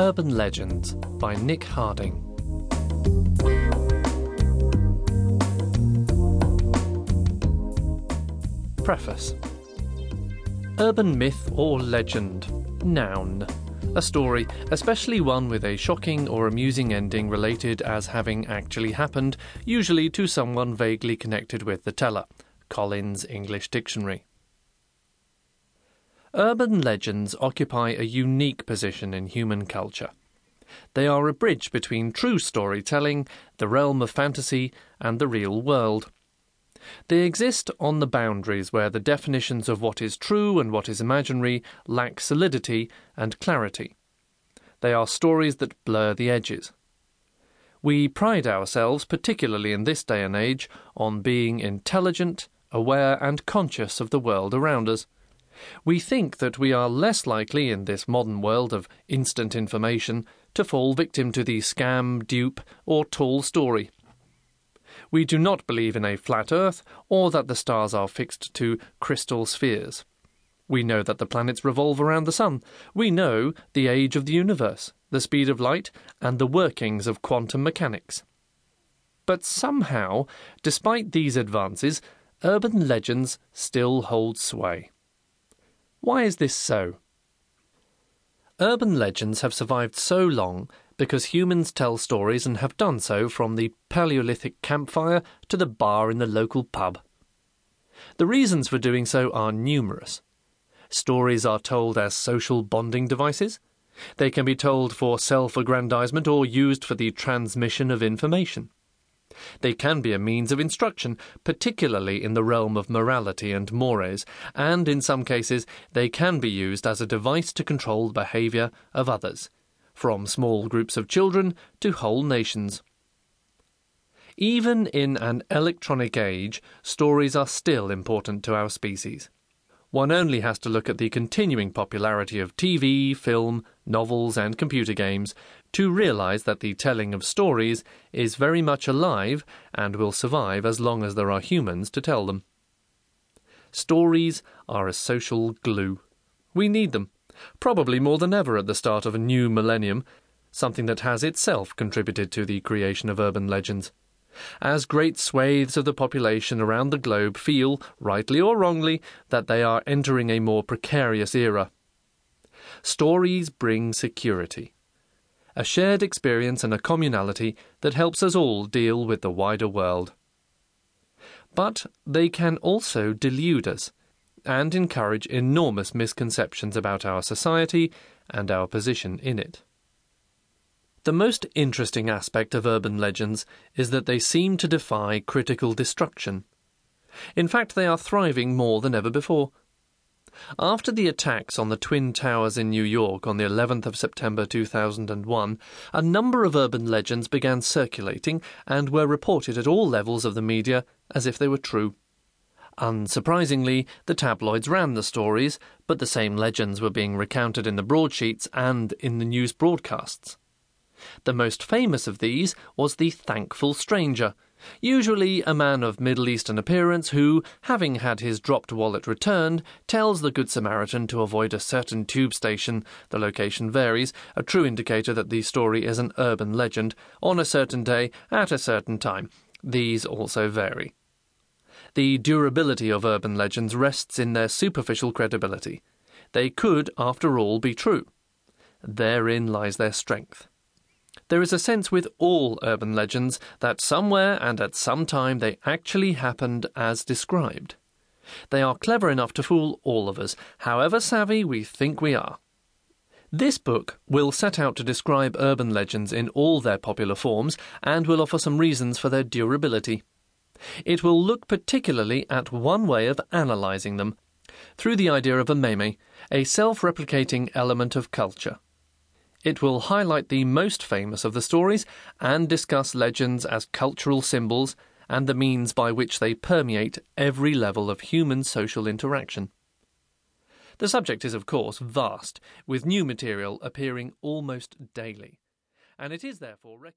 Urban Legends by Nick Harding. Preface Urban myth or legend. Noun. A story, especially one with a shocking or amusing ending related as having actually happened, usually to someone vaguely connected with the teller. Collins English Dictionary. Urban legends occupy a unique position in human culture. They are a bridge between true storytelling, the realm of fantasy, and the real world. They exist on the boundaries where the definitions of what is true and what is imaginary lack solidity and clarity. They are stories that blur the edges. We pride ourselves, particularly in this day and age, on being intelligent, aware, and conscious of the world around us. We think that we are less likely in this modern world of instant information to fall victim to the scam, dupe, or tall story. We do not believe in a flat Earth or that the stars are fixed to crystal spheres. We know that the planets revolve around the Sun. We know the age of the universe, the speed of light, and the workings of quantum mechanics. But somehow, despite these advances, urban legends still hold sway. Why is this so? Urban legends have survived so long because humans tell stories and have done so from the Paleolithic campfire to the bar in the local pub. The reasons for doing so are numerous. Stories are told as social bonding devices. They can be told for self aggrandizement or used for the transmission of information. They can be a means of instruction, particularly in the realm of morality and mores, and in some cases they can be used as a device to control the behavior of others, from small groups of children to whole nations. Even in an electronic age, stories are still important to our species. One only has to look at the continuing popularity of TV, film, novels, and computer games to realize that the telling of stories is very much alive and will survive as long as there are humans to tell them. Stories are a social glue. We need them, probably more than ever at the start of a new millennium, something that has itself contributed to the creation of urban legends as great swathes of the population around the globe feel, rightly or wrongly, that they are entering a more precarious era. Stories bring security, a shared experience and a communality that helps us all deal with the wider world. But they can also delude us and encourage enormous misconceptions about our society and our position in it. The most interesting aspect of urban legends is that they seem to defy critical destruction. In fact, they are thriving more than ever before. After the attacks on the Twin Towers in New York on the 11th of September 2001, a number of urban legends began circulating and were reported at all levels of the media as if they were true. Unsurprisingly, the tabloids ran the stories, but the same legends were being recounted in the broadsheets and in the news broadcasts. The most famous of these was the thankful stranger, usually a man of Middle Eastern appearance who, having had his dropped wallet returned, tells the Good Samaritan to avoid a certain tube station. The location varies, a true indicator that the story is an urban legend, on a certain day, at a certain time. These also vary. The durability of urban legends rests in their superficial credibility. They could, after all, be true. Therein lies their strength. There is a sense with all urban legends that somewhere and at some time they actually happened as described. They are clever enough to fool all of us, however savvy we think we are. This book will set out to describe urban legends in all their popular forms and will offer some reasons for their durability. It will look particularly at one way of analysing them through the idea of a meme, a self replicating element of culture. It will highlight the most famous of the stories and discuss legends as cultural symbols and the means by which they permeate every level of human social interaction. The subject is, of course, vast, with new material appearing almost daily, and it is therefore.